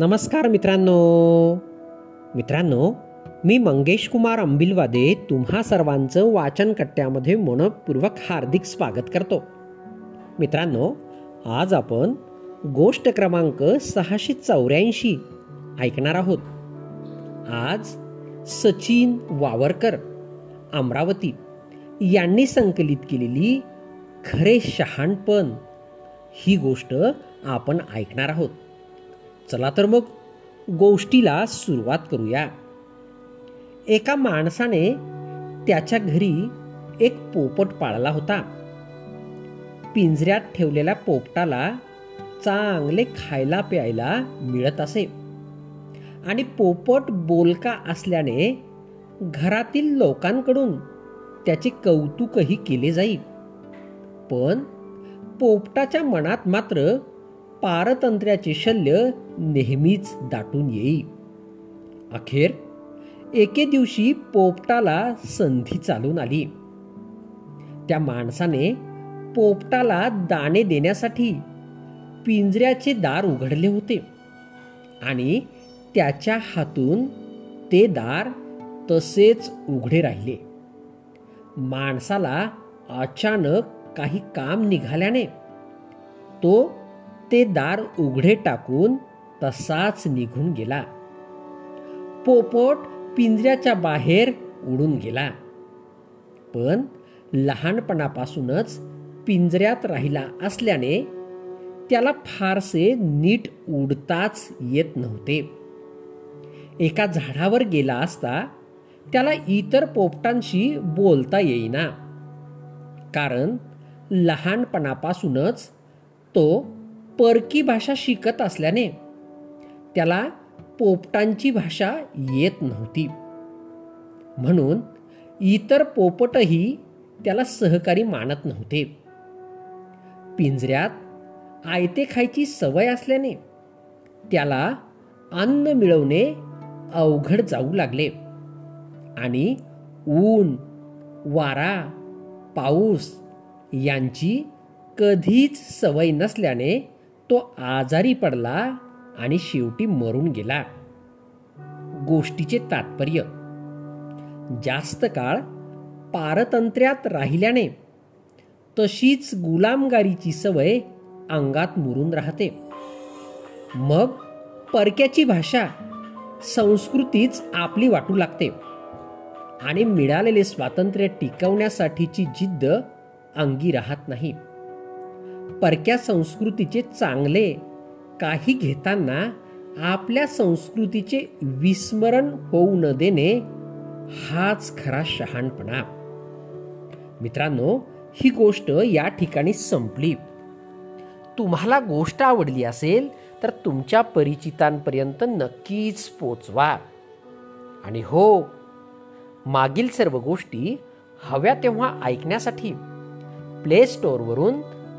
नमस्कार मित्रांनो. मित्रांनो मी मंगेश कुमार अंबिलवादे तुम्हा सर्वांचं वाचन कट्ट्यामध्ये मनपूर्वक हार्दिक स्वागत करतो. मित्रांनो आज आपण गोष्ट क्रमांक सहाशे चौऱ्याऐंशी ऐकणार आहोत. आज सचिन वावरकर अमरावती यांनी संकलित केलेली खरे शहाणपण ही गोष्ट आपण ऐकणार आहोत. चला तर मग गोष्टीला सुरुवात करूया. एका माणसाने त्याच्या घरी एक पोपट पाळला होता. पिंजऱ्यात ठेवलेल्या पोपटाला चांगले खायला प्यायला मिळत असे. आणि पोपट बोलका असल्याने घरातील लोकांकडून त्याचे कौतुकही केले जाईल पण पोपटाच्या मनात मात्र पारतंत्र्याचे शल्य नेहमीच दाटून येई अखेर एके दिवशी पोपटाला संधी चालून आली. त्या माणसाने पोपटाला दाणे देण्यासाठी पिंजऱ्याचे दार उघडले होते आणि त्याच्या हातून ते दार तसेच उघडे राहिले. माणसाला अचानक काही काम निघाल्याने तो ते दार उघडे टाकून तसाच निघून गेला. पोपट पिंजऱ्याच्या बाहेर उडून गेला. पण लहानपणापासूनच पिंजऱ्यात राहिला असल्याने त्याला फारसे नीट उडताच येत नव्हते. एका झाडावर गेला असता त्याला इतर पोपटांशी बोलता येईना. कारण लहानपणापासूनच तो परकी भाषा शिकत असल्याने त्याला पोपटांची भाषा येत नव्हती. म्हणून इतर पोपटही त्याला सहकारी मानत नव्हते. पिंजऱ्यात आयते खायची सवय असल्याने त्याला अन्न मिळवणे अवघड जाऊ लागले आणि ऊन वारा पाऊस यांची कधीच सवय नसल्याने तो आजारी पडला आणि शेवटी मरून गेला. गोष्टीचे तात्पर्य. जास्त काळ पारतंत्र्यात राहिल्याने तशीच गुलामगारीची सवय अंगात मुरून राहते. मग परक्याची भाषा संस्कृतीच आपली वाटू लागते आणि मिळालेले स्वातंत्र्य टिकवण्यासाठीची जिद्द अंगी राहत नाही. परक्या संस्कृतीचे चांगले काही घेताना आपल्या संस्कृतीचे विस्मरण होऊ न देणे हाच खरा शहाणपणा. मित्रांनो ही गोष्ट या ठिकाणी संपली. तुम्हाला गोष्ट आवडली असेल तर तुमच्या परिचितांपर्यंत नक्कीच पोचवा. आणि हो मागील सर्व गोष्टी हव्या तेव्हा ऐकण्यासाठी प्ले स्टोअरवरून